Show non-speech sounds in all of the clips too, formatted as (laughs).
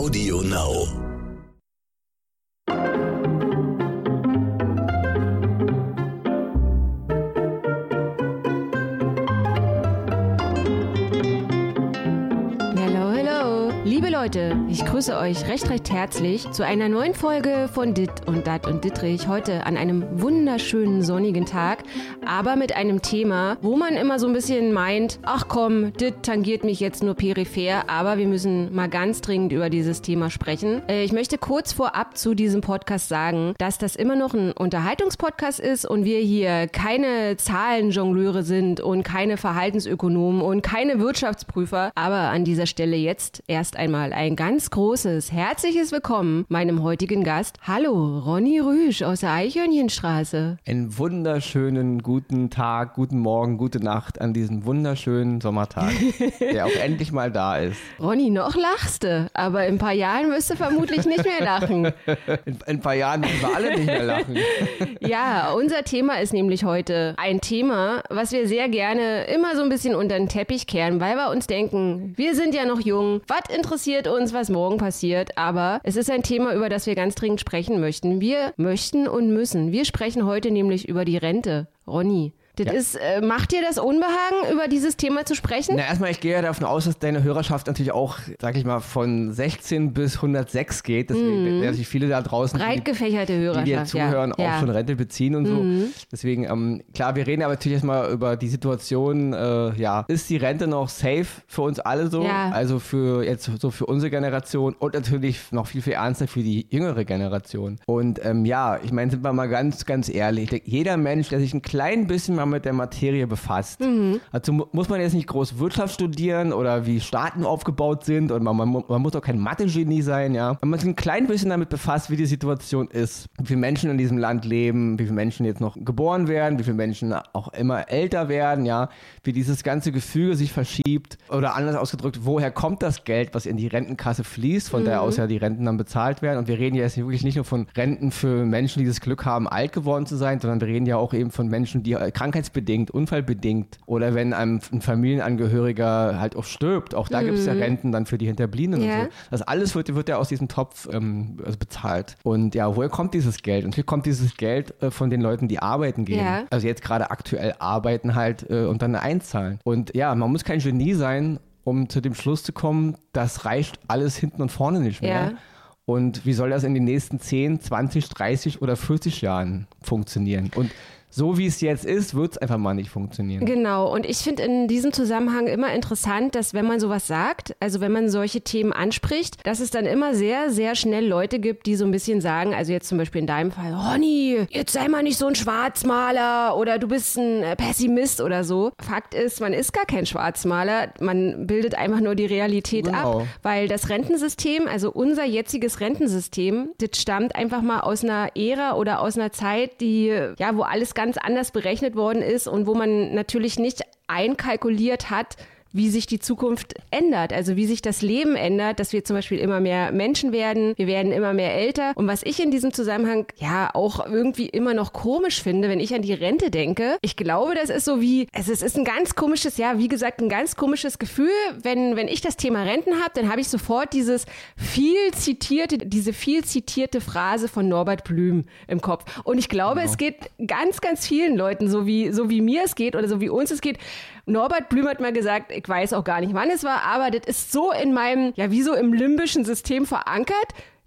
Audio Now. Leute, ich grüße euch recht, recht herzlich zu einer neuen Folge von Dit und Dat und Dittrich. Heute an einem wunderschönen sonnigen Tag, aber mit einem Thema, wo man immer so ein bisschen meint, ach komm, Dit tangiert mich jetzt nur peripher, aber wir müssen mal ganz dringend über dieses Thema sprechen. Äh, Ich möchte kurz vorab zu diesem Podcast sagen, dass das immer noch ein Unterhaltungspodcast ist und wir hier keine Zahlenjongleure sind und keine Verhaltensökonomen und keine Wirtschaftsprüfer, aber an dieser Stelle jetzt erst einmal ein ganz großes, herzliches Willkommen meinem heutigen Gast. Hallo, Ronny Rüsch aus der Eichhörnchenstraße. Einen wunderschönen guten Tag, guten Morgen, gute Nacht an diesem wunderschönen Sommertag, (laughs) der auch endlich mal da ist. Ronny, noch lachst du, aber in ein paar Jahren wirst du vermutlich nicht mehr lachen. (laughs) In, in ein paar Jahren werden wir alle nicht mehr lachen. (laughs) Ja, unser Thema ist nämlich heute ein Thema, was wir sehr gerne immer so ein bisschen unter den Teppich kehren, weil wir uns denken, wir sind ja noch jung, was interessiert uns, was morgen passiert, aber es ist ein Thema, über das wir ganz dringend sprechen möchten. Wir möchten und müssen. Wir sprechen heute nämlich über die Rente. Ronny, das Ja. ist, äh, macht dir das Unbehagen, über dieses Thema zu sprechen? Na, erstmal, ich gehe ja davon aus, dass deine Hörerschaft natürlich auch, sag ich mal, von 16 bis 106 geht. Deswegen werden natürlich viele da draußen, die, Breit gefächerte die Hörerschaft. dir zuhören, ja. auch ja. schon Rente beziehen und so. Deswegen, ähm, klar, wir reden aber natürlich erstmal über die Situation, äh, ja, ist die Rente noch safe für uns alle so? Ja. Also für jetzt so für unsere Generation und natürlich noch viel, viel ernster für die jüngere Generation. Und ähm, ja, ich meine, sind wir mal ganz, ganz ehrlich, jeder Mensch, der sich ein klein bisschen mal mit der Materie befasst, also mu- muss man jetzt nicht groß Wirtschaft studieren oder wie Staaten aufgebaut sind und man, man, man muss auch kein Mathe-Genie sein, ja. Wenn man sich ein klein bisschen damit befasst, wie die Situation ist, wie viele Menschen in diesem Land leben, wie viele Menschen jetzt noch geboren werden, wie viele Menschen auch immer älter werden, ja, wie dieses ganze Gefüge sich verschiebt oder anders ausgedrückt, woher kommt das Geld, was in die Rentenkasse fließt, von der aus ja die Renten dann bezahlt werden? Und wir reden ja jetzt wirklich nicht nur von Renten für Menschen, die das Glück haben, alt geworden zu sein, sondern wir reden ja auch eben von Menschen, die äh, krankheitsbedingt, unfallbedingt oder wenn einem ein Familienangehöriger halt auch stirbt, auch da gibt es ja Renten dann für die Hinterbliebenen Ja. und so. Das alles wird, wird ja aus diesem Topf ähm, also bezahlt. Und ja, woher kommt dieses Geld? Und hier kommt dieses Geld äh, von den Leuten, die arbeiten gehen. Ja. Also jetzt gerade aktuell arbeiten halt äh, und dann einzahlen. Und ja, man muss kein Genie sein, um zu dem Schluss zu kommen, das reicht alles hinten und vorne nicht mehr. Ja. Und wie soll das in den nächsten 10, 20, 30 oder 40 Jahren funktionieren? Und so wie es jetzt ist, wird es einfach mal nicht funktionieren. Genau, und ich finde in diesem Zusammenhang immer interessant, dass wenn man sowas sagt, also wenn man solche Themen anspricht, dass es dann immer sehr, sehr schnell Leute gibt, die so ein bisschen sagen, also jetzt zum Beispiel in deinem Fall, Ronny, jetzt sei mal nicht so ein Schwarzmaler oder du bist ein äh, Pessimist oder so. Fakt ist, man ist gar kein Schwarzmaler, man bildet einfach nur die Realität Genau. ab, weil das Rentensystem, also unser jetziges Rentensystem, das stammt einfach mal aus einer Ära oder aus einer Zeit, die, ja, wo alles ganz anders berechnet worden ist und wo man natürlich nicht einkalkuliert hat, wie sich die Zukunft ändert, also wie sich das Leben ändert, dass wir zum Beispiel immer mehr Menschen werden, wir werden immer mehr älter. Und was ich in diesem Zusammenhang ja auch irgendwie immer noch komisch finde, wenn ich an die Rente denke, ich glaube, das ist so wie, also es ist ein ganz komisches, ja, wie gesagt, ein ganz komisches Gefühl, wenn, wenn ich das Thema Renten habe, dann habe ich sofort dieses viel zitierte, diese viel zitierte Phrase von Norbert Blüm im Kopf. Und ich glaube, es geht ganz, ganz vielen Leuten, so wie, so wie mir es geht oder so wie uns es geht. Norbert Blüm hat mal gesagt, ich weiß auch gar nicht, wann es war, aber das ist so in meinem, ja, wie so im limbischen System verankert.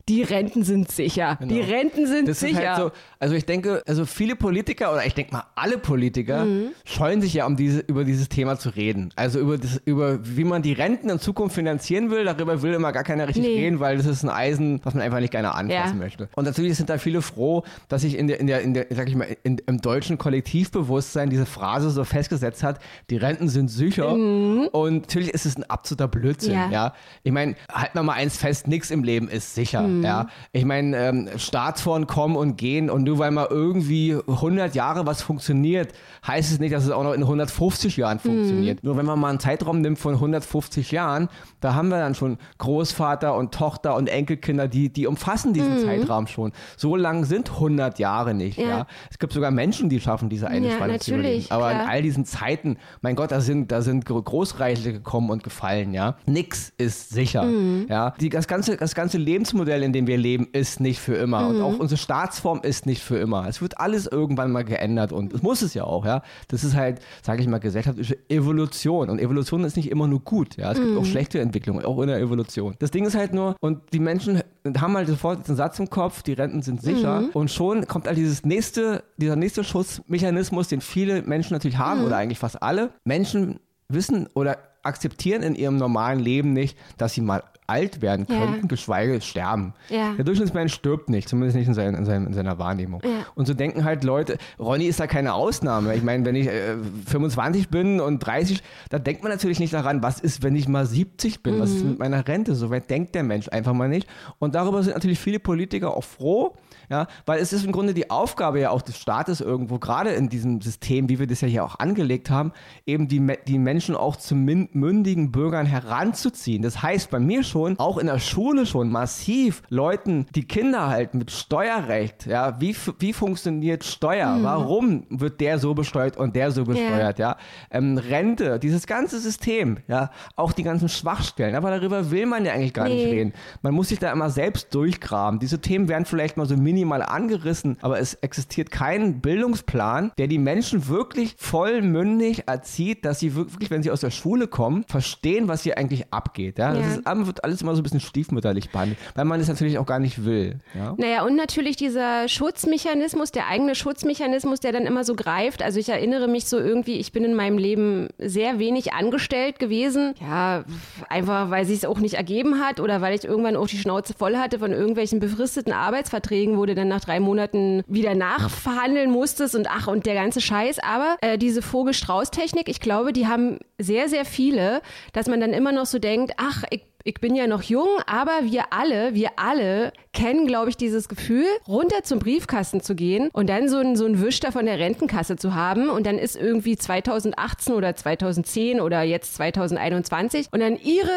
Die Renten sind sicher. Die Renten sind Das sicher. ist halt so, also ich denke, also viele Politiker oder ich denke mal alle Politiker Mhm. scheuen sich ja um diese, über dieses Thema zu reden. Also über das, über wie man die Renten in Zukunft finanzieren will, darüber will immer gar keiner richtig Nee. reden, weil das ist ein Eisen, was man einfach nicht gerne anfassen Ja. möchte. Und natürlich sind da viele froh, dass sich in der, in der, in der, sag ich mal, in, im deutschen Kollektivbewusstsein diese Phrase so festgesetzt hat, die Renten sind sicher. Und natürlich ist es ein absoluter Blödsinn, Mhm. Ja. ja. Ich meine, halten wir mal eins fest, nichts im Leben ist sicher. Mhm. Ja, ich meine, ähm, Staatsformen kommen und gehen und nur weil mal irgendwie 100 Jahre was funktioniert, heißt es nicht, dass es auch noch in 150 Jahren funktioniert. Mhm. Nur wenn man mal einen Zeitraum nimmt von 150 Jahren, da haben wir dann schon Großvater und Tochter und Enkelkinder, die, die umfassen diesen mhm. Zeitraum schon. So lang sind 100 Jahre nicht. Ja. ja. Es gibt sogar Menschen, die schaffen diese eine ja, Spanne zu überleben. Aber klar. in all diesen Zeiten, mein Gott, da sind, da sind Großreiche gekommen und gefallen. Ja, nix ist sicher. Mhm. Ja, die, das ganze, das ganze Lebensmodell, in dem wir leben, ist nicht für immer mhm. und auch unsere Staatsform ist nicht für immer. Es wird alles irgendwann mal geändert und es muss es ja auch. Ja, das ist halt, sage ich mal, gesellschaftliche Evolution und Evolution ist nicht immer nur gut. Ja, es gibt auch mhm. schlechte Entwicklungen, auch in der Evolution. Das Ding ist halt nur und die Menschen haben halt sofort den Satz im Kopf, die Renten sind sicher mhm. und schon kommt halt dieses nächste, dieser nächste Schutzmechanismus, den viele Menschen natürlich haben mhm. oder eigentlich fast alle. Menschen wissen oder akzeptieren in ihrem normalen Leben nicht, dass sie mal alt werden könnten, ja. geschweige sterben. Ja. Der Durchschnittsmensch stirbt nicht, zumindest nicht in, sein, in, sein, in seiner Wahrnehmung. Ja. Und so denken halt Leute, Ronny ist da keine Ausnahme. Ich meine, wenn ich äh, 25 bin und 30, da denkt man natürlich nicht daran, was ist, wenn ich mal 70 bin, mhm. was ist mhm. mit meiner Rente? So weit denkt der Mensch einfach mal nicht. Und darüber sind natürlich viele Politiker auch froh, ja, weil es ist im Grunde die Aufgabe ja auch des Staates irgendwo, gerade in diesem System, wie wir das ja hier auch angelegt haben, eben die, die Menschen auch zu mündigen Bürgern heranzuziehen. Das heißt bei mir schon, auch in der Schule schon massiv Leuten die Kinder halten mit Steuerrecht. Ja, wie, wie funktioniert Steuer? Mhm. Warum wird der so besteuert und der so besteuert? Yeah. Ja, ähm, Rente, dieses ganze System, ja, auch die ganzen Schwachstellen. Aber darüber will man ja eigentlich gar nee. nicht reden. Man muss sich da immer selbst durchgraben. Diese Themen werden vielleicht mal so mini minimal angerissen, aber es existiert kein Bildungsplan, der die Menschen wirklich vollmündig erzieht, dass sie wirklich, wenn sie aus der Schule kommen, verstehen, was hier eigentlich abgeht. Ja? ja. Das ist, wird alles immer so ein bisschen stiefmütterlich behandelt, weil man es natürlich auch gar nicht will. Ja? Naja, und natürlich dieser Schutzmechanismus, der eigene Schutzmechanismus, der dann immer so greift. Also ich erinnere mich so irgendwie, ich bin in meinem Leben sehr wenig angestellt gewesen. Ja, einfach weil sich es auch nicht ergeben hat oder weil ich irgendwann auch die Schnauze voll hatte von irgendwelchen befristeten Arbeitsverträgen, wo du dann nach drei Monaten wieder nachverhandeln musstest und ach und der ganze Scheiß. Aber äh, diese Vogel-Strauß-Technik, ich glaube, die haben sehr, sehr viele, dass man dann immer noch so denkt, ach, ich ich bin ja noch jung, aber wir alle, wir alle kennen, glaube ich, dieses Gefühl, runter zum Briefkasten zu gehen und dann so ein, so ein Wisch da von der Rentenkasse zu haben. Und dann ist irgendwie 2018 oder 2010 oder jetzt 2021 und dann ihre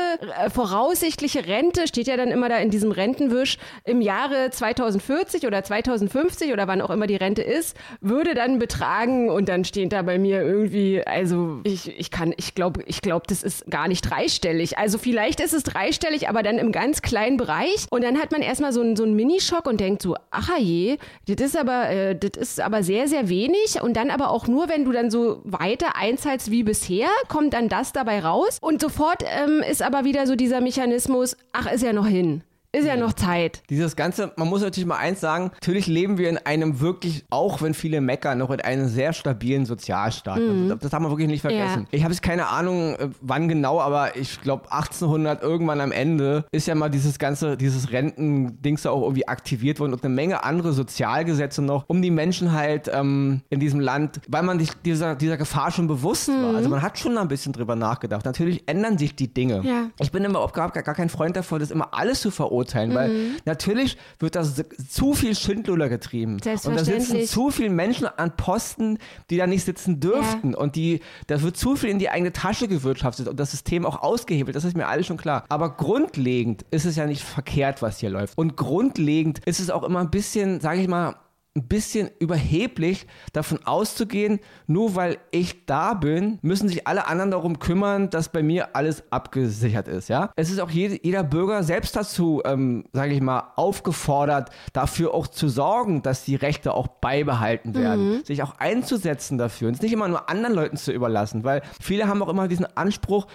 äh, voraussichtliche Rente steht ja dann immer da in diesem Rentenwisch. Im Jahre 2040 oder 2050 oder wann auch immer die Rente ist, würde dann betragen und dann steht da bei mir irgendwie, also ich, ich kann, ich glaube, ich glaube, das ist gar nicht dreistellig. Also vielleicht ist es dreistellig, aber dann im ganz kleinen Bereich. Und dann hat man erstmal so einen, so einen Minischock und denkt so, ach je, das ist aber, äh, das ist aber sehr, sehr wenig. Und dann aber auch nur, wenn du dann so weiter einzahlst wie bisher, kommt dann das dabei raus. Und sofort ähm, ist aber wieder so dieser Mechanismus, ach, ist ja noch hin. Ist ja noch Zeit. Dieses Ganze, man muss natürlich mal eins sagen, natürlich leben wir in einem wirklich, auch wenn viele meckern, noch in einem sehr stabilen Sozialstaat. Mhm. Das, das haben wir wirklich nicht vergessen. Ja. Ich habe jetzt keine Ahnung, äh, wann genau, aber ich glaube 1800 irgendwann am Ende ist ja mal dieses ganze, dieses Rentendings da auch irgendwie aktiviert worden und eine Menge andere Sozialgesetze noch, um die Menschen halt ähm, in diesem Land, weil man sich dieser, dieser Gefahr schon bewusst mhm. war. Also man hat schon ein bisschen drüber nachgedacht. Natürlich ändern sich die Dinge. Ja. Ich bin immer überhaupt gar, gar kein Freund davon, das immer alles zu verurteilen verurteilen, mhm. weil natürlich wird da zu viel Schindluder getrieben. Und da sitzen zu viele Menschen an Posten, die da nicht sitzen dürften. Ja. Und die, da wird zu viel in die eigene Tasche gewirtschaftet und das System auch ausgehebelt. Das ist mir alles schon klar. Aber grundlegend ist es ja nicht verkehrt, was hier läuft. Und grundlegend ist es auch immer ein bisschen, sage ich mal, ein bisschen überheblich davon auszugehen, nur weil ich da bin, müssen sich alle anderen darum kümmern, dass bei mir alles abgesichert ist. Ja, es ist auch jede, jeder Bürger selbst dazu, ähm, sage ich mal, aufgefordert, dafür auch zu sorgen, dass die Rechte auch beibehalten werden, mhm. sich auch einzusetzen dafür und es nicht immer nur anderen Leuten zu überlassen, weil viele haben auch immer diesen Anspruch,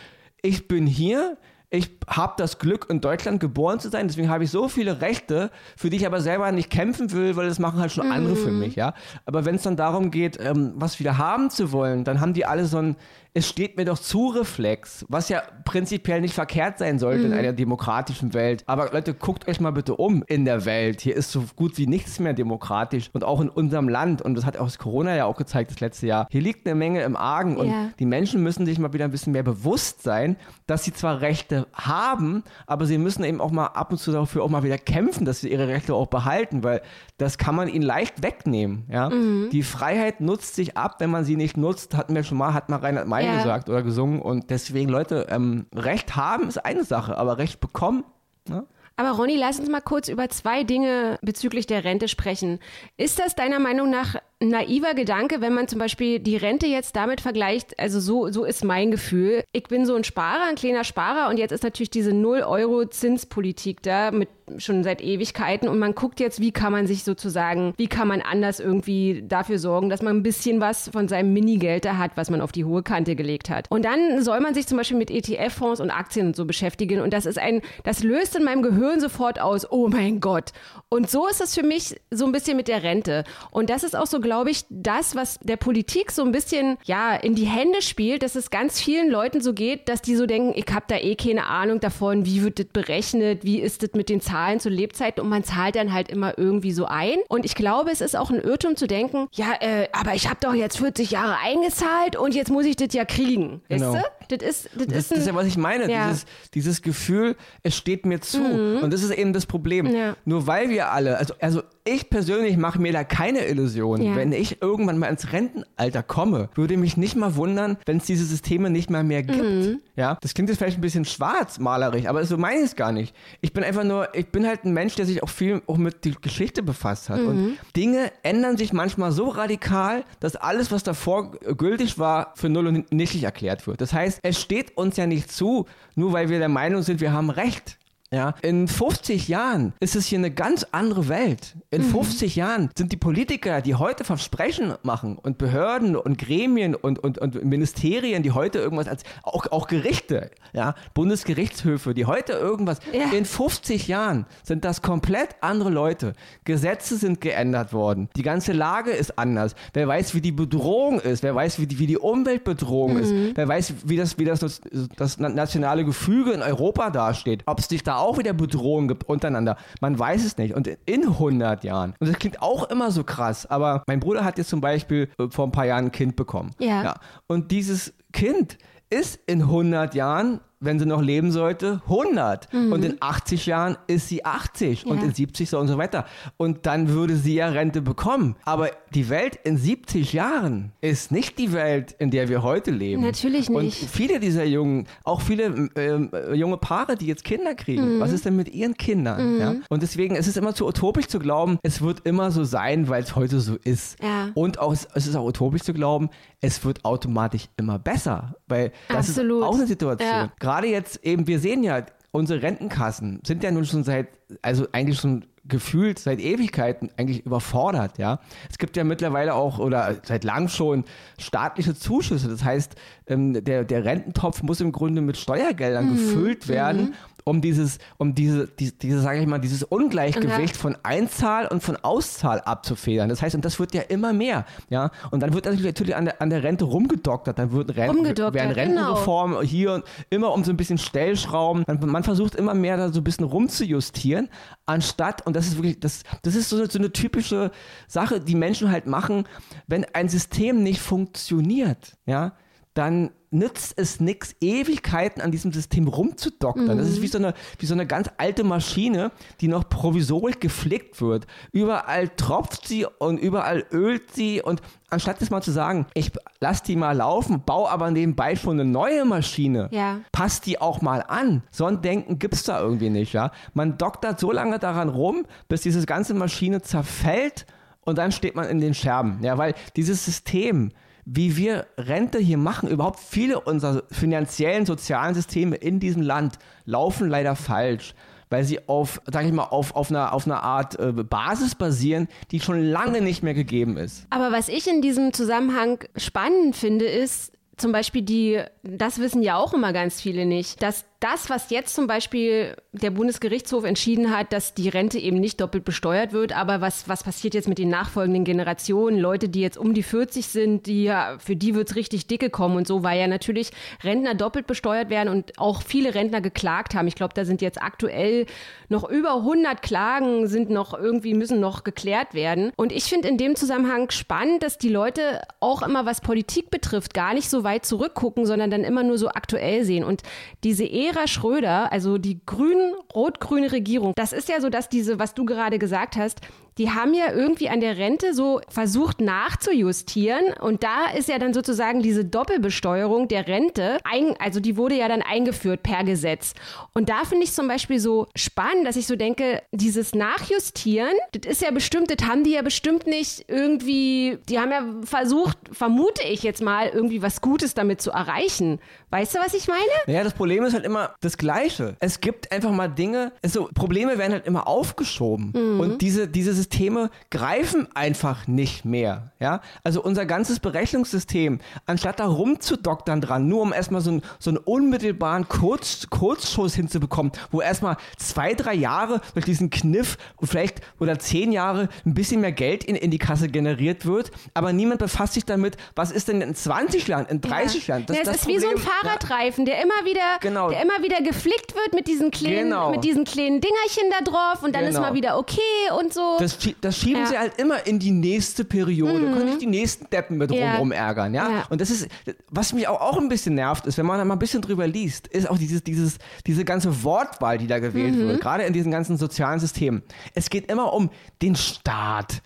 ich bin hier, ich habe das Glück, in Deutschland geboren zu sein, deswegen habe ich so viele Rechte, für die ich aber selber nicht kämpfen will, weil das machen halt schon andere für mhm. mich, ja. Aber wenn es dann darum geht, ähm, was wieder haben zu wollen, dann haben die alle so ein, es steht mir doch zu Reflex, was ja prinzipiell nicht verkehrt sein sollte mhm. in einer demokratischen Welt. Aber Leute, guckt euch mal bitte um in der Welt. Hier ist so gut wie nichts mehr demokratisch und auch in unserem Land. Und das hat auch das Corona ja auch gezeigt, das letzte Jahr. Hier liegt eine Menge im Argen und ja. die Menschen müssen sich mal wieder ein bisschen mehr bewusst sein, dass sie zwar Rechte haben, aber sie müssen eben auch mal ab und zu dafür auch mal wieder kämpfen, dass sie ihre Rechte auch behalten, weil das kann man ihnen leicht wegnehmen. Ja? Mhm. Die Freiheit nutzt sich ab, wenn man sie nicht nutzt, hatten wir schon mal, hat mal Reinhard May ja. gesagt oder gesungen und deswegen, Leute, ähm, Recht haben ist eine Sache, aber Recht bekommen, ne? Aber Ronny, lass uns mal kurz über zwei Dinge bezüglich der Rente sprechen. Ist das deiner Meinung nach naiver Gedanke, wenn man zum Beispiel die Rente jetzt damit vergleicht, also so, so ist mein Gefühl. Ich bin so ein Sparer, ein kleiner Sparer und jetzt ist natürlich diese Null-Euro-Zinspolitik da mit schon seit Ewigkeiten und man guckt jetzt, wie kann man sich sozusagen, wie kann man anders irgendwie dafür sorgen, dass man ein bisschen was von seinem Minigeld da hat, was man auf die hohe Kante gelegt hat. Und dann soll man sich zum Beispiel mit ETF-Fonds und Aktien und so beschäftigen und das ist ein, das löst in meinem Gehirn sofort aus, oh mein Gott. Und so ist es für mich so ein bisschen mit der Rente. Und das ist auch so, glaube ich, das, was der Politik so ein bisschen, ja, in die Hände spielt, dass es ganz vielen Leuten so geht, dass die so denken, ich habe da eh keine Ahnung davon, wie wird das berechnet, wie ist das mit den Zahlen zu Lebzeiten und man zahlt dann halt immer irgendwie so ein. Und ich glaube, es ist auch ein Irrtum zu denken, ja, äh, aber ich habe doch jetzt 40 Jahre eingezahlt und jetzt muss ich das ja kriegen. Genau. Weißt du? Das ist, das, das, ist, das ist ja, was ich meine. Ja. Dieses, dieses Gefühl, es steht mir zu. Mhm. Und das ist eben das Problem. Ja. Nur weil wir alle, also, also ich persönlich mache mir da keine Illusionen. Ja. Wenn ich irgendwann mal ins Rentenalter komme, würde mich nicht mal wundern, wenn es diese Systeme nicht mal mehr gibt. Mhm. Ja, das klingt jetzt vielleicht ein bisschen schwarzmalerig, aber so meine ich es gar nicht. Ich bin einfach nur, ich bin halt ein Mensch, der sich auch viel auch mit der Geschichte befasst hat. Mhm. Und Dinge ändern sich manchmal so radikal, dass alles, was davor gültig war, für null und nichtig erklärt wird. Das heißt, es steht uns ja nicht zu, nur weil wir der Meinung sind, wir haben Recht. Ja, in 50 Jahren ist es hier eine ganz andere Welt. In mhm. 50 Jahren sind die Politiker, die heute Versprechen machen und Behörden und Gremien und, und, und Ministerien, die heute irgendwas als auch, auch Gerichte, ja, Bundesgerichtshöfe, die heute irgendwas, ja. in 50 Jahren sind das komplett andere Leute. Gesetze sind geändert worden. Die ganze Lage ist anders. Wer weiß, wie die Bedrohung ist, wer weiß, wie die, wie die Umweltbedrohung mhm. ist, wer weiß, wie das, wie das, das nationale Gefüge in Europa dasteht, ob es sich da auch wieder Bedrohungen gibt untereinander. Man weiß es nicht. Und in 100 Jahren, und das klingt auch immer so krass, aber mein Bruder hat jetzt zum Beispiel äh, vor ein paar Jahren ein Kind bekommen. Ja. ja. Und dieses Kind ist in 100 Jahren wenn sie noch leben sollte, 100. Mhm. Und in 80 Jahren ist sie 80 ja. und in 70 so und so weiter. Und dann würde sie ja Rente bekommen. Aber die Welt in 70 Jahren ist nicht die Welt, in der wir heute leben. Natürlich nicht. Und viele dieser jungen, auch viele äh, junge Paare, die jetzt Kinder kriegen, mhm. was ist denn mit ihren Kindern? Mhm. Ja? Und deswegen ist es immer zu utopisch zu glauben, es wird immer so sein, weil es heute so ist. Ja. Und auch, es ist auch utopisch zu glauben, es wird automatisch immer besser. Weil das Absolut. ist auch eine Situation. Ja gerade jetzt eben, wir sehen ja, unsere Rentenkassen sind ja nun schon seit, also eigentlich schon gefühlt seit Ewigkeiten eigentlich überfordert, ja. Es gibt ja mittlerweile auch oder seit langem schon staatliche Zuschüsse. Das heißt, ähm, der, der Rententopf muss im Grunde mit Steuergeldern mhm. gefüllt werden. Mhm um dieses, um diese, diese, diese sage ich mal, dieses Ungleichgewicht von Einzahl und von Auszahl abzufedern. Das heißt, und das wird ja immer mehr, ja. Und dann wird natürlich an der, an der Rente rumgedoktert, dann wird Renten, werden Rentenreformen genau. hier und immer um so ein bisschen Stellschrauben. Man, man, versucht immer mehr da so ein bisschen rumzujustieren, anstatt, und das ist wirklich, das, das ist so, so eine typische Sache, die Menschen halt machen, wenn ein System nicht funktioniert, ja, dann nützt es nichts, Ewigkeiten an diesem System rumzudoktern. Mhm. Das ist wie so, eine, wie so eine ganz alte Maschine, die noch provisorisch geflickt wird. Überall tropft sie und überall ölt sie und anstatt jetzt mal zu sagen, ich lass die mal laufen, baue aber nebenbei schon eine neue Maschine, ja. passt die auch mal an. So ein Denken gibt es da irgendwie nicht. Ja? Man doktert so lange daran rum, bis diese ganze Maschine zerfällt und dann steht man in den Scherben. Ja, weil dieses System, wie wir Rente hier machen, überhaupt viele unserer finanziellen, sozialen Systeme in diesem Land laufen leider falsch, weil sie auf, sag ich mal, auf, auf, einer, auf einer Art äh, Basis basieren, die schon lange nicht mehr gegeben ist. Aber was ich in diesem Zusammenhang spannend finde, ist, zum Beispiel die, das wissen ja auch immer ganz viele nicht, dass das, was jetzt zum Beispiel der Bundesgerichtshof entschieden hat, dass die Rente eben nicht doppelt besteuert wird, aber was, was passiert jetzt mit den nachfolgenden Generationen, Leute, die jetzt um die 40 sind, die ja, für die wird es richtig dicke kommen und so, weil ja natürlich Rentner doppelt besteuert werden und auch viele Rentner geklagt haben. Ich glaube, da sind jetzt aktuell noch über 100 Klagen sind noch irgendwie, müssen noch geklärt werden. Und ich finde in dem Zusammenhang spannend, dass die Leute auch immer, was Politik betrifft, gar nicht so weit zurückgucken, sondern dann immer nur so aktuell sehen. Und diese Ehe Ära Schröder, also die grün, rot-grüne Regierung, das ist ja so, dass diese, was du gerade gesagt hast, die haben ja irgendwie an der Rente so versucht nachzujustieren und da ist ja dann sozusagen diese Doppelbesteuerung der Rente, ein, also die wurde ja dann eingeführt per Gesetz. Und da finde ich zum Beispiel so spannend, dass ich so denke, dieses Nachjustieren, das ist ja bestimmt, das haben die ja bestimmt nicht irgendwie, die haben ja versucht, vermute ich jetzt mal, irgendwie was Gutes damit zu erreichen. Weißt du, was ich meine? Ja, das Problem ist halt immer das Gleiche. Es gibt einfach mal Dinge, also Probleme werden halt immer aufgeschoben mhm. und diese, diese Systeme greifen einfach nicht mehr. Ja? Also unser ganzes Berechnungssystem, anstatt da rumzudoktern dran, nur um erstmal so, ein, so einen unmittelbaren Kurz, Kurzschuss hinzubekommen, wo erstmal zwei, drei Jahre durch diesen Kniff und vielleicht oder zehn Jahre ein bisschen mehr Geld in, in die Kasse generiert wird, aber niemand befasst sich damit, was ist denn in 20 Jahren, in 30 ja. Jahren? Das, ja, es das ist Problem, wie so ein Fahrradreifen, der immer wieder, genau. der immer wieder geflickt wird mit diesen kleinen, genau. mit diesen kleinen Dingerchen da drauf und dann genau. ist mal wieder okay und so. Das das, das schieben ja. sie halt immer in die nächste Periode. Mhm. Können nicht die nächsten Deppen mit ja. rum ärgern, ja? ja? Und das ist, was mich auch, auch ein bisschen nervt, ist, wenn man da mal ein bisschen drüber liest, ist auch dieses, dieses, diese ganze Wortwahl, die da gewählt mhm. wird, gerade in diesen ganzen sozialen Systemen. Es geht immer um den Staat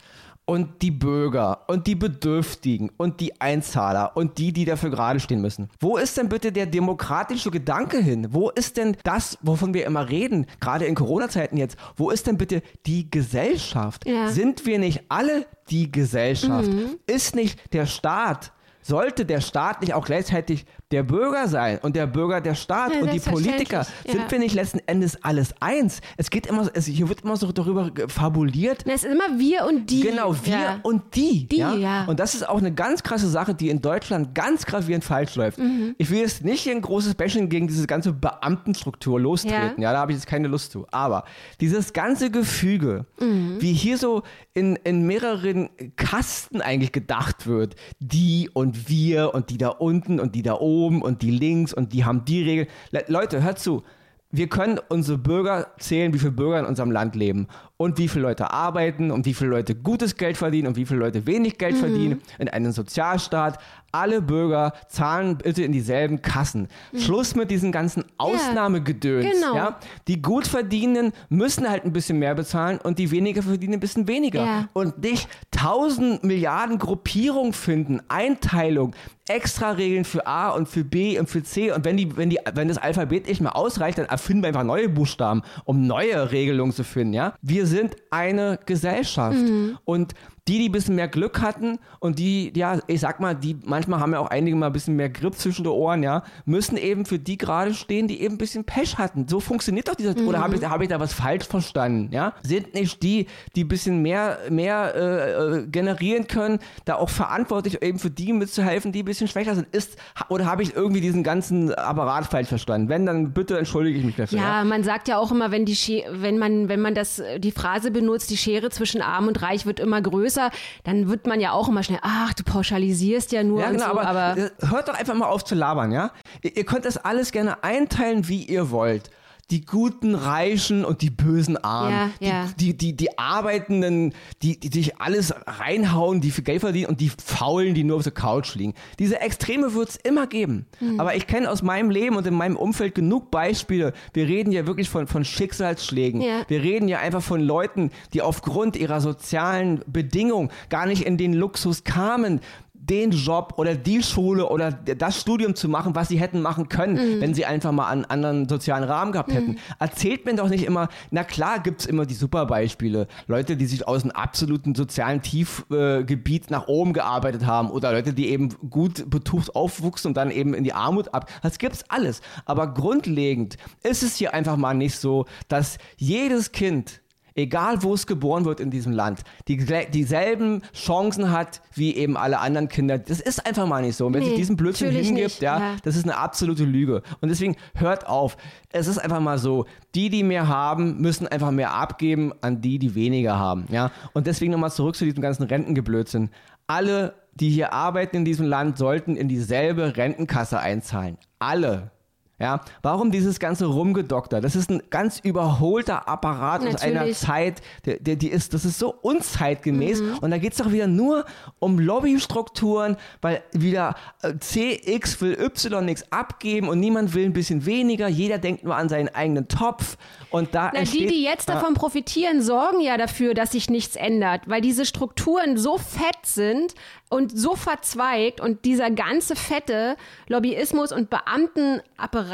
und die Bürger und die Bedürftigen und die Einzahler und die, die dafür gerade stehen müssen. Wo ist denn bitte der demokratische Gedanke hin? Wo ist denn das, wovon wir immer reden, gerade in Corona-Zeiten jetzt? Wo ist denn bitte die Gesellschaft? Ja. Sind wir nicht alle die Gesellschaft? Mhm. Ist nicht der Staat sollte der Staat nicht auch gleichzeitig der Bürger sein und der Bürger der Staat ja, und die Politiker? Ja. Sind wir nicht letzten Endes alles eins? Es geht immer, es, hier wird immer so darüber fabuliert. Es ist immer wir und die. Genau, wir ja. und die. Die, ja? Und das ist auch eine ganz krasse Sache, die in Deutschland ganz gravierend falsch läuft. Mhm. Ich will jetzt nicht hier ein großes Bashing gegen diese ganze Beamtenstruktur lostreten. Ja, da habe ich jetzt keine Lust zu. Aber dieses ganze Gefüge, mhm. wie hier so in, in mehreren Kasten eigentlich gedacht wird, die und wir und die da unten und die da oben und die links und die haben die Regeln. Le Leute, hört zu. Wir können unsere Bürger zählen, wie viele Bürger in unserem Land leben und wie viele Leute arbeiten und wie viele Leute gutes Geld verdienen und wie viele Leute wenig Geld mhm. verdienen in einem Sozialstaat. Alle Bürger zahlen bitte in dieselben Kassen. Mhm. Schluss mit diesen ganzen Ausnahmegedöns. Ja, genau. ja? Die gut verdienen müssen halt ein bisschen mehr bezahlen und die weniger verdienen ein bisschen weniger. Ja. Und nicht tausend Milliarden Gruppierungen finden, Einteilung, extra Regeln für A und für B und für C. Und wenn, die, wenn, die, wenn das Alphabet nicht mehr ausreicht, dann erfinden wir einfach neue Buchstaben, um neue Regelungen zu finden. Ja? Wir wir sind eine Gesellschaft. Mhm. Und die, die ein bisschen mehr Glück hatten und die, ja, ich sag mal, die manchmal haben ja auch einige mal ein bisschen mehr Grip zwischen den Ohren, ja, müssen eben für die gerade stehen, die eben ein bisschen Pech hatten. So funktioniert doch dieser, mhm. oder habe ich, hab ich da was falsch verstanden, ja? Sind nicht die, die ein bisschen mehr, mehr äh, äh, generieren können, da auch verantwortlich eben für die mitzuhelfen, die ein bisschen schwächer sind? Ist, oder habe ich irgendwie diesen ganzen Apparat falsch verstanden? Wenn, dann bitte entschuldige ich mich dafür. Ja, ja? man sagt ja auch immer, wenn die, wenn man, wenn man das, die Phrase benutzt, die Schere zwischen Arm und Reich wird immer größer, größer, dann wird man ja auch immer schnell, ach, du pauschalisierst ja nur. Ja, genau, so, aber, aber äh, hört doch einfach mal auf zu labern, ja? Ihr, ihr könnt das alles gerne einteilen, wie ihr wollt die guten Reichen und die bösen Armen. Ja, ja. Die, die, die, Arbeitenden, die, die sich alles reinhauen, die viel Geld verdienen und die Faulen, die nur auf der Couch liegen. Diese Extreme wird es immer geben. Mhm. Aber ich kenne aus meinem Leben und in meinem Umfeld genug Beispiele. Wir reden ja wirklich von, von Schicksalsschlägen. Ja. Wir reden ja einfach von Leuten, die aufgrund ihrer sozialen Bedingungen gar nicht in den Luxus kamen, den Job oder die Schule oder das Studium zu machen, was sie hätten machen können, mhm. wenn sie einfach mal einen anderen sozialen Rahmen gehabt hätten. Mhm. Erzählt mir doch nicht immer, na klar gibt es immer die Superbeispiele. Leute, die sich aus einem absoluten sozialen Tiefgebiet äh, nach oben gearbeitet haben oder Leute, die eben gut betucht aufwuchsen und dann eben in die Armut ab. Das gibt's alles. Aber grundlegend ist es hier einfach mal nicht so, dass jedes Kind egal wo es geboren wird in diesem Land, die, dieselben Chancen hat wie eben alle anderen Kinder. Das ist einfach mal nicht so. Und wenn nee, sich diesen Blödsinn hingibt, ja, ja, das ist eine absolute Lüge. Und deswegen hört auf. Es ist einfach mal so, die, die mehr haben, müssen einfach mehr abgeben an die, die weniger haben. Ja? Und deswegen nochmal zurück zu diesem ganzen Rentengeblödsinn. Alle, die hier arbeiten in diesem Land, sollten in dieselbe Rentenkasse einzahlen. Alle. Ja, warum dieses ganze Rumgedokter? Das ist ein ganz überholter Apparat aus einer Natürlich. Zeit, der, der, die ist, das ist so unzeitgemäß. Und da geht es doch wieder nur um Lobbystrukturen, weil wieder äh, C, X will Y nichts abgeben und niemand will ein bisschen weniger. Jeder denkt nur an seinen eigenen Topf. Und da Na, die, entsteht, die jetzt davon profitieren, sorgen ja dafür, dass sich nichts ändert, weil diese Strukturen so fett sind und so verzweigt und dieser ganze fette Lobbyismus und Beamtenapparat,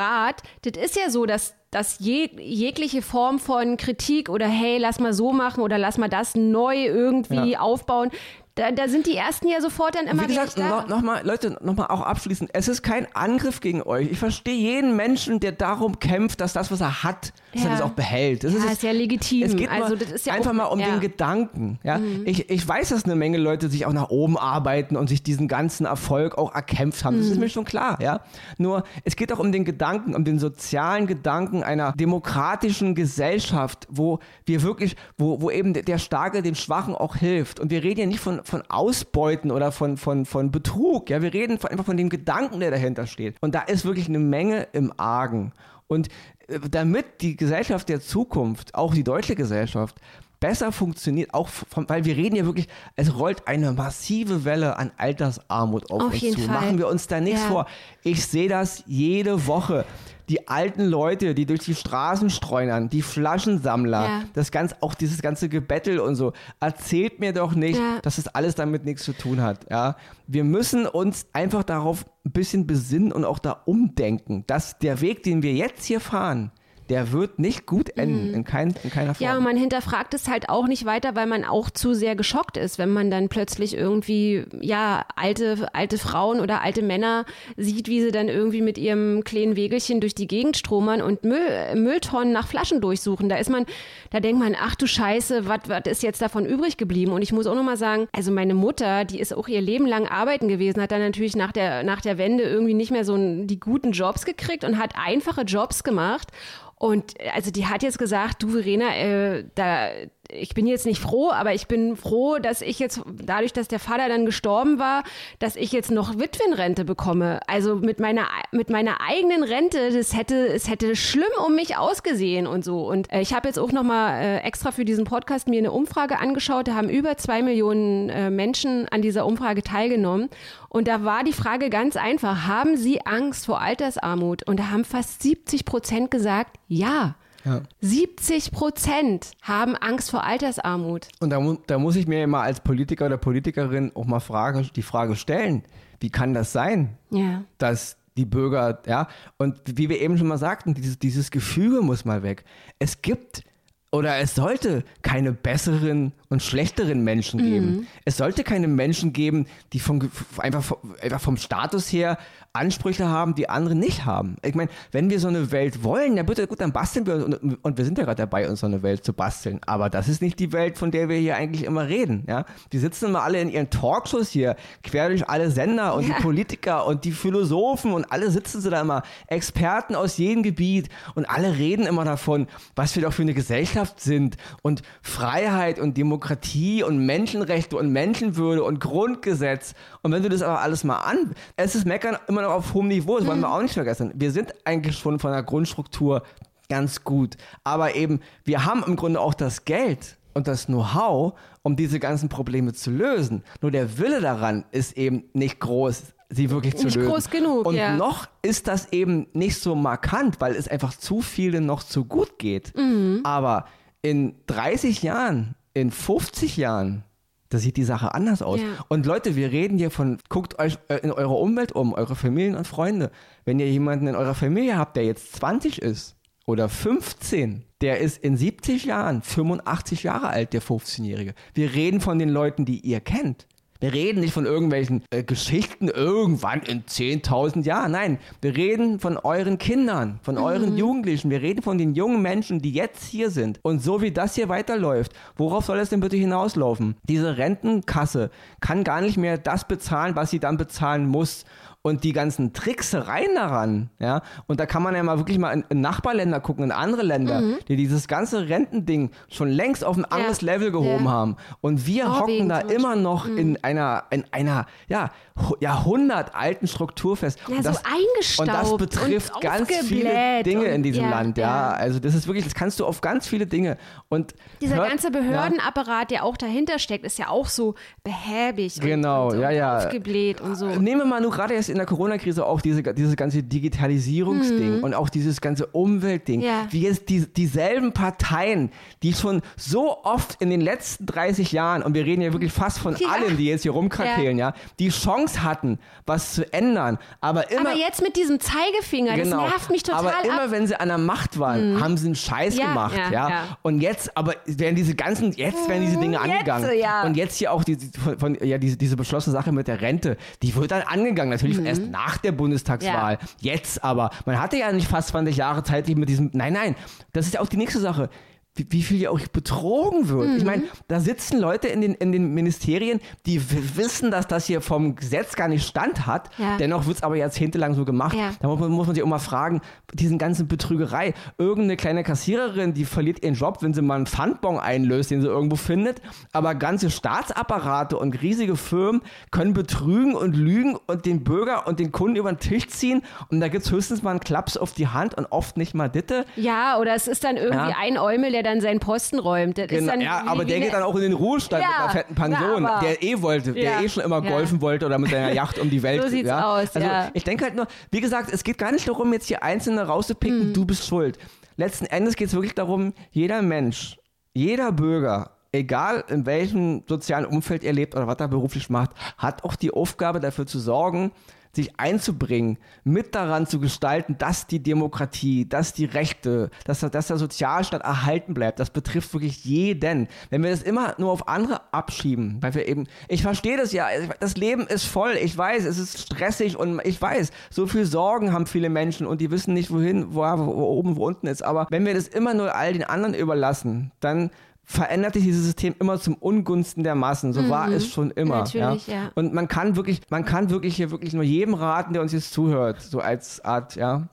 das ist ja so, dass dass je, jegliche Form von Kritik oder hey, lass mal so machen oder lass mal das neu irgendwie Ja. aufbauen, da, da sind die Ersten ja sofort dann immer Wie gesagt, gleich da. noch, noch mal, Leute, nochmal auch abschließend. Es ist kein Angriff gegen euch. Ich verstehe jeden Menschen, der darum kämpft, dass das, was er hat, dass er das auch behält. Das Ja, ist, ist ja legitim. Es geht Also das ja einfach auch- mal um. Mhm. den Gedanken. Ja? Ich, ich weiß, dass eine Menge Leute sich auch nach oben arbeiten und sich diesen ganzen Erfolg auch erkämpft haben. Das Mhm. ist mir schon klar. Ja? Nur es geht auch um den Gedanken, um den sozialen Gedanken einer demokratischen Gesellschaft, wo wir wirklich, wo, wo eben der Starke dem Schwachen auch hilft. Und wir reden ja nicht von, von Ausbeuten oder von, von, von Betrug. Ja? Wir reden einfach von dem Gedanken, der dahinter steht. Und da ist wirklich eine Menge im Argen. Und äh, damit die Gesellschaft der Zukunft, auch die deutsche Gesellschaft, besser funktioniert, auch von, weil wir reden ja wirklich, es rollt eine massive Welle an Altersarmut auf, Auf uns jeden zu. Fall. Machen wir uns da nichts Ja. vor. Ich sehe das jede Woche. Die alten Leute, die durch die Straßen streunern, die Flaschensammler, Ja. das ganz, auch dieses ganze Gebettel und so. Erzählt mir doch nicht, Ja. dass das alles damit nichts zu tun hat. Ja? Wir müssen uns einfach darauf ein bisschen besinnen und auch da umdenken, dass der Weg, den wir jetzt hier fahren, der wird nicht gut enden, in, kein, in keiner Form. Mhm. Ja, und man hinterfragt es halt auch nicht weiter, weil man auch zu sehr geschockt ist, wenn man dann plötzlich irgendwie, ja, alte, alte Frauen oder alte Männer sieht, wie sie dann irgendwie mit ihrem kleinen Wegelchen durch die Gegend stromern und Müll, Mülltonnen nach Flaschen durchsuchen. Da ist man, da denkt man, ach du Scheiße, was ist jetzt davon übrig geblieben? Und ich muss auch nochmal sagen, also meine Mutter, die ist auch ihr Leben lang arbeiten gewesen, hat dann natürlich nach der, nach der Wende irgendwie nicht mehr so die guten Jobs gekriegt und hat einfache Jobs gemacht. Und äh, also die hat jetzt gesagt, du Verena, äh, da, ich bin jetzt nicht froh, aber ich bin froh, dass ich jetzt, dadurch, dass der Vater dann gestorben war, dass ich jetzt noch Witwenrente bekomme. Also mit meiner, mit meiner eigenen Rente, das hätte, es hätte schlimm um mich ausgesehen und so. Und äh, ich habe jetzt auch nochmal äh, extra für diesen Podcast mir eine Umfrage angeschaut. Da haben über zwei Millionen äh, Menschen an dieser Umfrage teilgenommen. Und da war die Frage ganz einfach, haben Sie Angst vor Altersarmut? Und da haben fast 70 Prozent gesagt, ja. Ja. 70 Prozent haben Angst vor Altersarmut. Und da, mu- da muss ich mir immer als Politiker oder Politikerin auch mal Frage, die Frage stellen, wie kann das sein, Ja. dass die Bürger, ja, und wie wir eben schon mal sagten, dieses, dieses Gefüge muss mal weg. Es gibt oder es sollte keine besseren und schlechteren Menschen geben. Es sollte keine Menschen geben, die vom, einfach, vom- einfach vom Status her Ansprüche haben, die andere nicht haben. Ich meine, wenn wir so eine Welt wollen, dann bitte, gut, dann basteln wir uns. Und, und wir sind ja gerade dabei, uns so eine Welt zu basteln. Aber das ist nicht die Welt, von der wir hier eigentlich immer reden. Ja? Die sitzen immer alle in ihren Talkshows hier, quer durch alle Sender und die Politiker und die Philosophen und alle sitzen sie da immer, Experten aus jedem Gebiet und alle reden immer davon, was wir doch für eine Gesellschaft sind und Freiheit und Demokratie und Menschenrechte und Menschenwürde und Grundgesetz. Und wenn du das aber alles mal an, es ist Meckern immer noch auf hohem Niveau, das wollen wir auch nicht vergessen. Wir sind eigentlich schon von der Grundstruktur ganz gut. Aber eben, wir haben im Grunde auch das Geld und das Know-how, um diese ganzen Probleme zu lösen. Nur der Wille daran ist eben nicht groß, sie wirklich zu Nicht lösen. groß genug, Und ja. noch ist das eben nicht so markant, weil es einfach zu vielen noch zu gut geht. Mhm. Aber in 30 Jahren, in 50 Jahren, da sieht die Sache anders aus. Ja. Und Leute, wir reden hier von, guckt euch äh, in eurer Umwelt um, eure Familien und Freunde. Wenn ihr jemanden in eurer Familie habt, der jetzt 20 ist oder 15, der ist in 70 Jahren 85 Jahre alt, der 15-Jährige. Wir reden von den Leuten, die ihr kennt. Wir reden nicht von irgendwelchen äh, Geschichten irgendwann in 10.000 Jahren. Nein, wir reden von euren Kindern, von euren Jugendlichen. Wir reden von den jungen Menschen, die jetzt hier sind. Und so wie das hier weiterläuft, worauf soll es denn bitte hinauslaufen? Diese Rentenkasse kann gar nicht mehr das bezahlen, was sie dann bezahlen muss. Und die ganzen Tricksereien daran, ja, und da kann man ja mal wirklich mal in, in Nachbarländer gucken, in andere Länder, Mhm. die dieses ganze Rentending schon längst auf ein anderes Level gehoben Ja. haben. Und wir Norwegen hocken da immer noch in einer, in einer, ja, hu- jahrhundertalten Struktur fest. Ja, und so das, eingestaubt Und das betrifft und ganz viele Dinge in diesem ja, Land, ja. ja. Also das ist wirklich, das kannst du auf ganz viele Dinge. Und Dieser hört- ganze Behördenapparat, der auch dahinter steckt, ist ja auch so behäbig Genau, und, und, ja, ja. aufgebläht und so. Nehmen wir mal nur gerade erst in der Corona-Krise auch diese, dieses ganze Digitalisierungsding und auch dieses ganze Umweltding. Mhm. Ja. Wie jetzt die, dieselben Parteien, die schon so oft in den letzten 30 Jahren, und wir reden ja wirklich fast von Ja. allen, die jetzt hier rumkrakehlen, ja. die Chance hatten, was zu ändern, aber immer... Aber jetzt mit diesem Zeigefinger, das nervt mich total Genau. aber immer ab. Mhm. wenn sie an der Macht waren, haben sie einen Scheiß Ja, gemacht, ja, ja, ja. Und jetzt, aber werden diese ganzen, jetzt werden diese Dinge Jetzt, angegangen. ja. Und jetzt hier auch die- von, von, ja, diese, diese beschlossene Sache mit der Rente, die wird dann angegangen, natürlich Mhm. erst nach der Bundestagswahl. Jetzt aber, man hatte ja nicht fast 20 Jahre Zeit, sich mit diesem, nein, nein, das ist ja auch die nächste Sache. Wie, wie viel ja auch betrogen wird. Ich Mhm. meine, da sitzen Leute in den, in den Ministerien, die wissen, dass das hier vom Gesetz gar nicht Stand hat. Ja. Dennoch wird es aber jahrzehntelang so gemacht. Ja. Da muss man, muss man sich auch mal fragen, diesen ganzen Betrügerei. Irgendeine kleine Kassiererin, die verliert ihren Job, wenn sie mal einen Pfandbon einlöst, den sie irgendwo findet. Aber ganze Staatsapparate und riesige Firmen können betrügen und lügen und den Bürger und den Kunden über den Tisch ziehen. Und da gibt es höchstens mal einen Klaps auf die Hand und oft nicht mal Ditte. Ja, oder es ist dann irgendwie Ja. ein Eumel, der dann seinen Posten räumt. Das Genau, dann ja, wie- aber wie der eine- geht dann auch in den Ruhestand mit Ja, einer fetten Pension, na, aber- der eh wollte, der Ja, eh schon immer golfen wollte oder mit seiner Yacht um die (laughs) Welt. So sieht's ja. aus, also ich denke halt nur, wie gesagt, es geht gar nicht darum, jetzt hier Einzelne rauszupicken, Mhm. du bist schuld. Letzten Endes geht es wirklich darum, jeder Mensch, jeder Bürger, egal in welchem sozialen Umfeld er lebt oder was er beruflich macht, hat auch die Aufgabe dafür zu sorgen, sich einzubringen, mit daran zu gestalten, dass die Demokratie, dass die Rechte, dass, dass der Sozialstaat erhalten bleibt. Das betrifft wirklich jeden. Wenn wir das immer nur auf andere abschieben, weil wir eben, ich verstehe das ja, das Leben ist voll, ich weiß, es ist stressig und ich weiß, so viel Sorgen haben viele Menschen und die wissen nicht, wohin, wo, wo oben, wo unten ist. Aber wenn wir das immer nur all den anderen überlassen, dann verändert sich dieses System immer zum Ungunsten der Massen. So war es schon immer. Natürlich, ja. Und man kann wirklich, man kann wirklich hier wirklich nur jedem raten, der uns jetzt zuhört, so als Art, ja,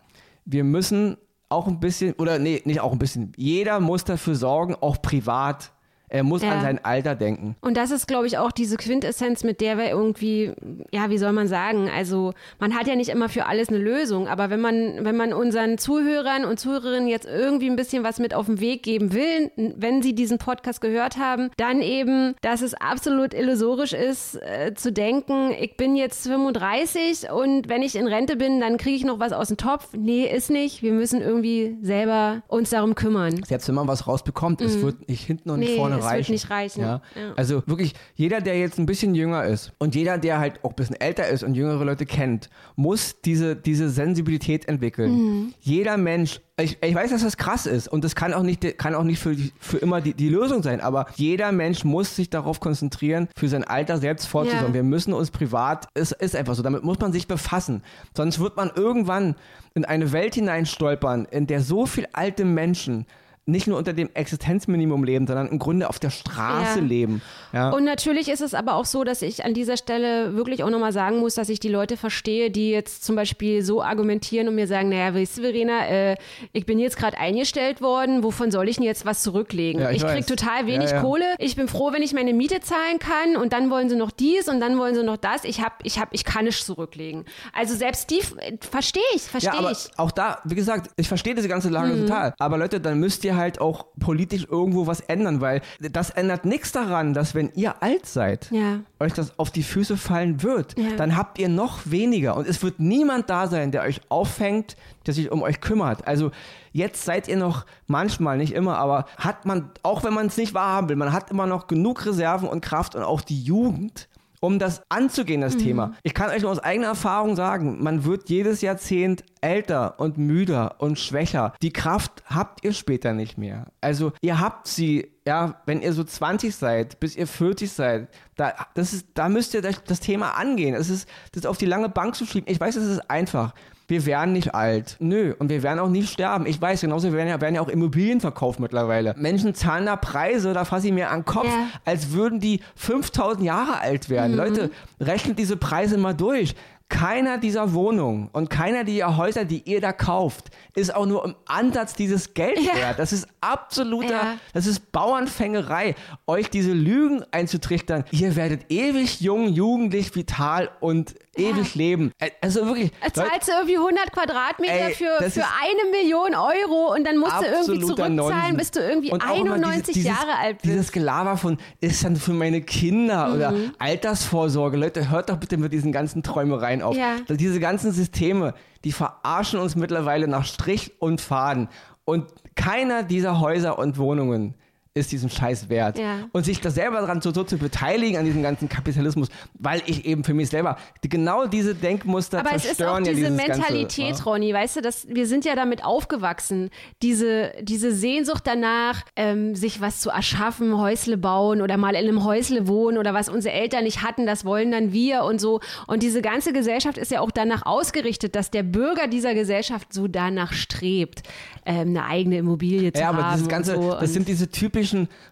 wir müssen auch ein bisschen, oder nee, nicht auch ein bisschen, jeder muss dafür sorgen, auch privat. Er muss Ja. an sein Alter denken. Und das ist, glaube ich, auch diese Quintessenz, mit der wir irgendwie, ja, wie soll man sagen, also man hat ja nicht immer für alles eine Lösung, aber wenn man, wenn man unseren Zuhörern und Zuhörerinnen jetzt irgendwie ein bisschen was mit auf den Weg geben will, wenn sie diesen Podcast gehört haben, dann eben, dass es absolut illusorisch ist, äh, zu denken, ich bin jetzt 35 und wenn ich in Rente bin, dann kriege ich noch was aus dem Topf. Nee, ist nicht. Wir müssen irgendwie selber uns darum kümmern. Selbst wenn man was rausbekommt, es wird nicht hinten und Mhm. Nee, vorne es wird reichen. nicht reichen. Ja? Ja. Also wirklich, jeder, der jetzt ein bisschen jünger ist und jeder, der halt auch ein bisschen älter ist und jüngere Leute kennt, muss diese, diese Sensibilität entwickeln. Mhm. Jeder Mensch, ich, ich weiß, dass das krass ist und das kann auch nicht, kann auch nicht für, für immer die, die Lösung sein, aber jeder Mensch muss sich darauf konzentrieren, für sein Alter selbst vorzusorgen. Ja. Wir müssen uns privat, es ist einfach so, damit muss man sich befassen. Sonst wird man irgendwann in eine Welt hineinstolpern, in der so viel alte Menschen nicht nur unter dem Existenzminimum leben, sondern im Grunde auf der Straße Ja. leben. Ja. Und natürlich ist es aber auch so, dass ich an dieser Stelle wirklich auch nochmal sagen muss, dass ich die Leute verstehe, die jetzt zum Beispiel so argumentieren und mir sagen, naja, weißt du, Verena, äh, ich bin jetzt gerade eingestellt worden, wovon soll ich denn jetzt was zurücklegen? Ja, ich ich krieg weiß. total wenig. Kohle, ich bin froh, wenn ich meine Miete zahlen kann und dann wollen sie noch dies und dann wollen sie noch das. Ich hab, ich hab, ich kann nicht zurücklegen. Also selbst die äh, verstehe ich, verstehe ich. auch da, wie gesagt, ich verstehe diese ganze Lage total. Aber Leute, dann müsst ihr halt auch politisch irgendwo was ändern, weil das ändert nichts daran, dass wenn ihr alt seid, Ja. euch das auf die Füße fallen wird, Ja. dann habt ihr noch weniger. Und es wird niemand da sein, der euch auffängt, der sich um euch kümmert. Also jetzt seid ihr noch manchmal, nicht immer, aber hat man, auch wenn man es nicht wahrhaben will, man hat immer noch genug Reserven und Kraft und auch die Jugend, um das anzugehen, das Thema. Ich kann euch nur aus eigener Erfahrung sagen, man wird jedes Jahrzehnt älter und müder und schwächer. Die Kraft habt ihr später nicht mehr. Also ihr habt sie, ja, wenn ihr so 20 seid, bis ihr 40 seid, da, das ist, da müsst ihr das, das Thema angehen. Es ist, das auf die lange Bank zu schieben. Ich weiß, es ist einfach. Wir werden nicht alt. Nö. Und wir werden auch nie sterben. Ich weiß, genauso werden ja, werden ja auch Immobilien verkauft mittlerweile. Menschen zahlen da Preise, da fasse ich mir an den Kopf, Ja. als würden die 5000 Jahre alt werden. Leute, rechnet diese Preise mal durch. keiner dieser Wohnungen und keiner dieser Häuser, die ihr da kauft, ist auch nur im Ansatz dieses Geld Ja. wert. Das ist absoluter, Ja. das ist Bauernfängerei, euch diese Lügen einzutrichtern. Ihr werdet ewig jung, jugendlich, vital und ewig leben. Also wirklich, Zahlst du irgendwie 100 Quadratmeter Ey, für, für eine Million Euro und dann musst du irgendwie zurückzahlen, Nonsens. bis du irgendwie Und auch immer 91 dieses, Jahre alt bist. Dieses Gelaber von, ist dann für meine Kinder oder Mhm. Altersvorsorge. Leute, hört doch bitte mit diesen ganzen Träumereien auf. Ja. Diese ganzen Systeme, die verarschen uns mittlerweile nach Strich und Faden. Und keiner dieser Häuser und Wohnungen ist diesen Scheiß wert. Ja. Und sich da selber daran so, so zu beteiligen an diesem ganzen Kapitalismus, weil ich eben für mich selber die, genau diese Denkmuster Aber es ist auch zerstören ja diese Mentalität, Ganze, Ronny, weißt du, dass wir sind ja damit aufgewachsen. Diese, diese Sehnsucht danach, ähm, sich was zu erschaffen, Häusle bauen oder mal in einem Häusle wohnen oder was unsere Eltern nicht hatten, das wollen dann wir und so. Und diese ganze Gesellschaft ist ja auch danach ausgerichtet, dass der Bürger dieser Gesellschaft so danach strebt, ähm, eine eigene Immobilie zu Ja, haben. aber dieses ganze, und so. das sind diese typischen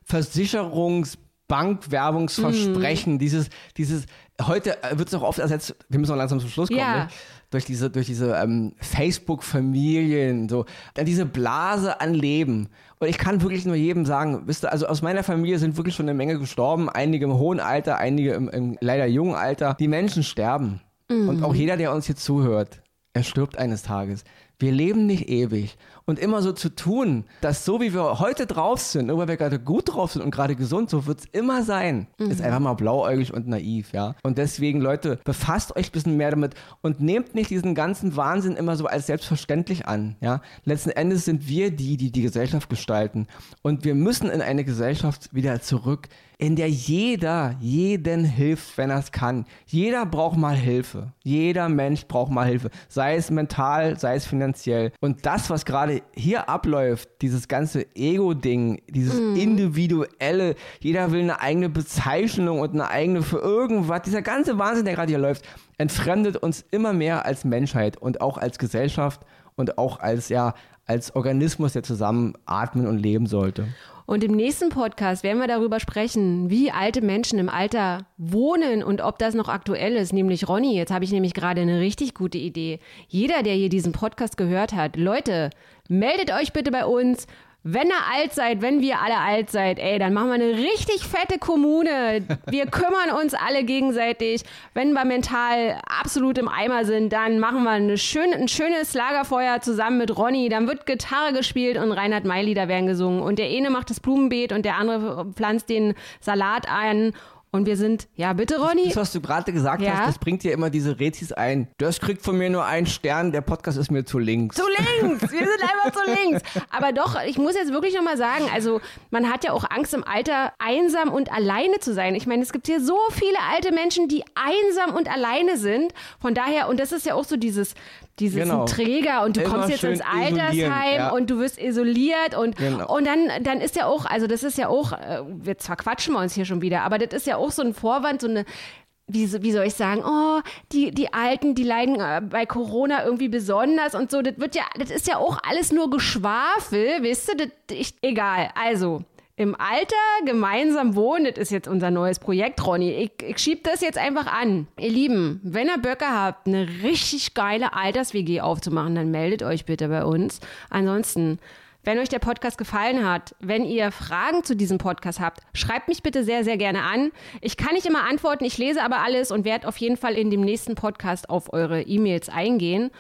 Versicherungs- Bankwerbungsversprechen, Mhm. dieses, dieses, heute wird es auch oft ersetzt, wir müssen auch langsam zum Schluss kommen, Ja. ne? durch diese, durch diese ähm, Facebook-Familien, so, dann diese Blase an Leben. Und ich kann wirklich nur jedem sagen, wisst ihr, also aus meiner Familie sind wirklich schon eine Menge gestorben, einige im hohen Alter, einige im, im leider jungen Alter. Die Menschen sterben. Und auch jeder, der uns hier zuhört, er stirbt eines Tages. Wir leben nicht ewig. Und immer so zu tun, dass so wie wir heute drauf sind, nur weil wir gerade gut drauf sind und gerade gesund, so wird es immer sein, ist einfach mal blauäugig und naiv, ja. Und deswegen, Leute, befasst euch ein bisschen mehr damit und nehmt nicht diesen ganzen Wahnsinn immer so als selbstverständlich an, ja. Letzten Endes sind wir die, die die Gesellschaft gestalten. Und wir müssen in eine Gesellschaft wieder zurück, in der jeder jeden hilft, wenn er es kann. Jeder braucht mal Hilfe. Jeder Mensch braucht mal Hilfe. Sei es mental, sei es finanziell. Und das, was gerade hier abläuft, dieses ganze Ego-Ding, dieses individuelle, jeder will eine eigene Bezeichnung und eine eigene für irgendwas, dieser ganze Wahnsinn, der gerade hier läuft, entfremdet uns immer mehr als Menschheit und auch als Gesellschaft und auch als, ja, als Organismus, der zusammen atmen und leben sollte. Und im nächsten Podcast werden wir darüber sprechen, wie alte Menschen im Alter wohnen und ob das noch aktuell ist. Nämlich Ronny, jetzt habe ich nämlich gerade eine richtig gute Idee. Jeder, der hier diesen Podcast gehört hat, Leute, meldet euch bitte bei uns. Wenn ihr alt seid, wenn wir alle alt seid, ey, dann machen wir eine richtig fette Kommune. Wir (laughs) kümmern uns alle gegenseitig. Wenn wir mental absolut im Eimer sind, dann machen wir eine schön, ein schönes Lagerfeuer zusammen mit Ronny. Dann wird Gitarre gespielt und Reinhard May-Lieder werden gesungen. Und der eine macht das Blumenbeet und der andere pflanzt den Salat ein. Und wir sind, ja bitte Ronny? Das, was du gerade gesagt Ja? hast, das bringt dir immer diese Rezis ein. Das kriegt von mir nur einen Stern, der Podcast ist mir zu links. zu links. Wir sind einfach zu links. Aber doch, ich muss jetzt wirklich nochmal sagen, also man hat ja auch Angst im Alter, einsam und alleine zu sein. Ich meine, es gibt hier so viele alte Menschen, die einsam und alleine sind. Von daher, und das ist ja auch so dieses, dieses Genau. Träger und du Immer kommst jetzt ins Altersheim ja. und du wirst isoliert und, Genau. und dann, dann ist ja auch, also das ist ja auch, äh, wir zwar quatschen wir uns hier schon wieder, aber das ist ja auch so ein Vorwand, so eine, wie, wie soll ich sagen, oh, die, die Alten, die leiden äh, bei Corona irgendwie besonders und so. Das wird ja, das ist ja auch alles nur Geschwafel, wisst ihr? Das, ich, egal. Also, im Alter gemeinsam wohnen, das ist jetzt unser neues Projekt, Ronny. Ich, ich schieb das jetzt einfach an. Ihr Lieben, wenn ihr Böcke habt, eine richtig geile Alters-WG aufzumachen, dann meldet euch bitte bei uns. Ansonsten, wenn euch der Podcast gefallen hat, wenn ihr Fragen zu diesem Podcast habt, schreibt mich bitte sehr, sehr gerne an. Ich kann nicht immer antworten, ich lese aber alles und werde auf jeden Fall in dem nächsten Podcast auf eure E-Mails eingehen.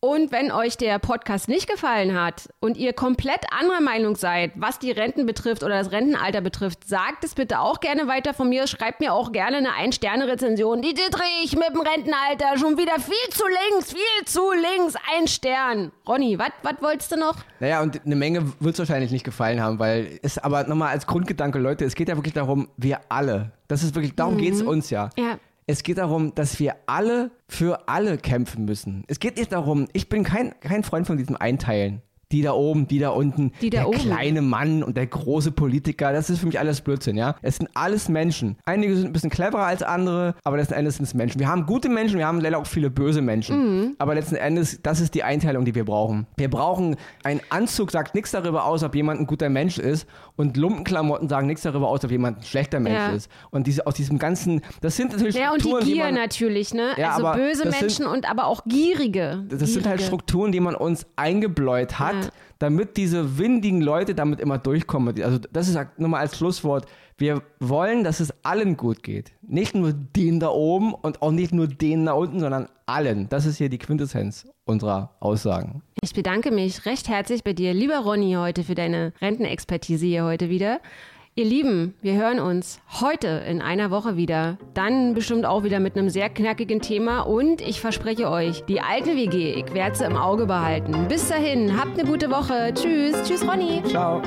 Und wenn euch der Podcast nicht gefallen hat und ihr komplett anderer Meinung seid, was die Renten betrifft oder das Rentenalter betrifft, sagt es bitte auch gerne weiter von mir. Schreibt mir auch gerne eine Ein-Sterne-Rezension. Die Dittrich mit dem Rentenalter schon wieder viel zu links, viel zu links. Ein Stern. Ronny, was wolltest du noch? Naja, und eine Menge wird es wahrscheinlich nicht gefallen haben, weil es aber nochmal als Grundgedanke, Leute, es geht ja wirklich darum, wir alle, das ist wirklich, darum geht's uns ja. Ja. Es geht darum, dass wir alle für alle kämpfen müssen. Es geht nicht darum, ich bin kein, kein Freund von diesem Einteilen. Die da oben, die da unten, Die da der oben. kleine Mann und der große Politiker, das ist für mich alles Blödsinn, ja. Es sind alles Menschen. Einige sind ein bisschen cleverer als andere, aber letzten Endes sind es Menschen. Wir haben gute Menschen, wir haben leider auch viele böse Menschen. Aber letzten Endes, das ist die Einteilung, die wir brauchen. Wir brauchen, ein Anzug sagt nichts darüber aus, ob jemand ein guter Mensch ist und Lumpenklamotten sagen nichts darüber aus, ob jemand ein schlechter Mensch Ja. ist. Und diese, aus diesem ganzen, das sind natürlich Ja, und die Strukturen, die Gier man, natürlich, ne? Ja, also böse das sind- Menschen und aber auch gierige. das sind halt Gierige. Strukturen, die man uns eingebläut hat, Ja. Damit diese windigen Leute damit immer durchkommen. Also das ist nur mal als Schlusswort. Wir wollen, dass es allen gut geht. Nicht nur denen da oben und auch nicht nur denen da unten, sondern allen. Das ist hier die Quintessenz unserer Aussagen. Ich bedanke mich recht herzlich bei dir, lieber Ronny, heute für deine Rentenexpertise hier heute wieder. Ihr Lieben, wir hören uns heute in einer Woche wieder. Dann bestimmt auch wieder mit einem sehr knackigen Thema. Und ich verspreche euch, die alte WG, ich werde sie im Auge behalten. Bis dahin, habt eine gute Woche. Tschüss. Tschüss, Ronny. Ciao.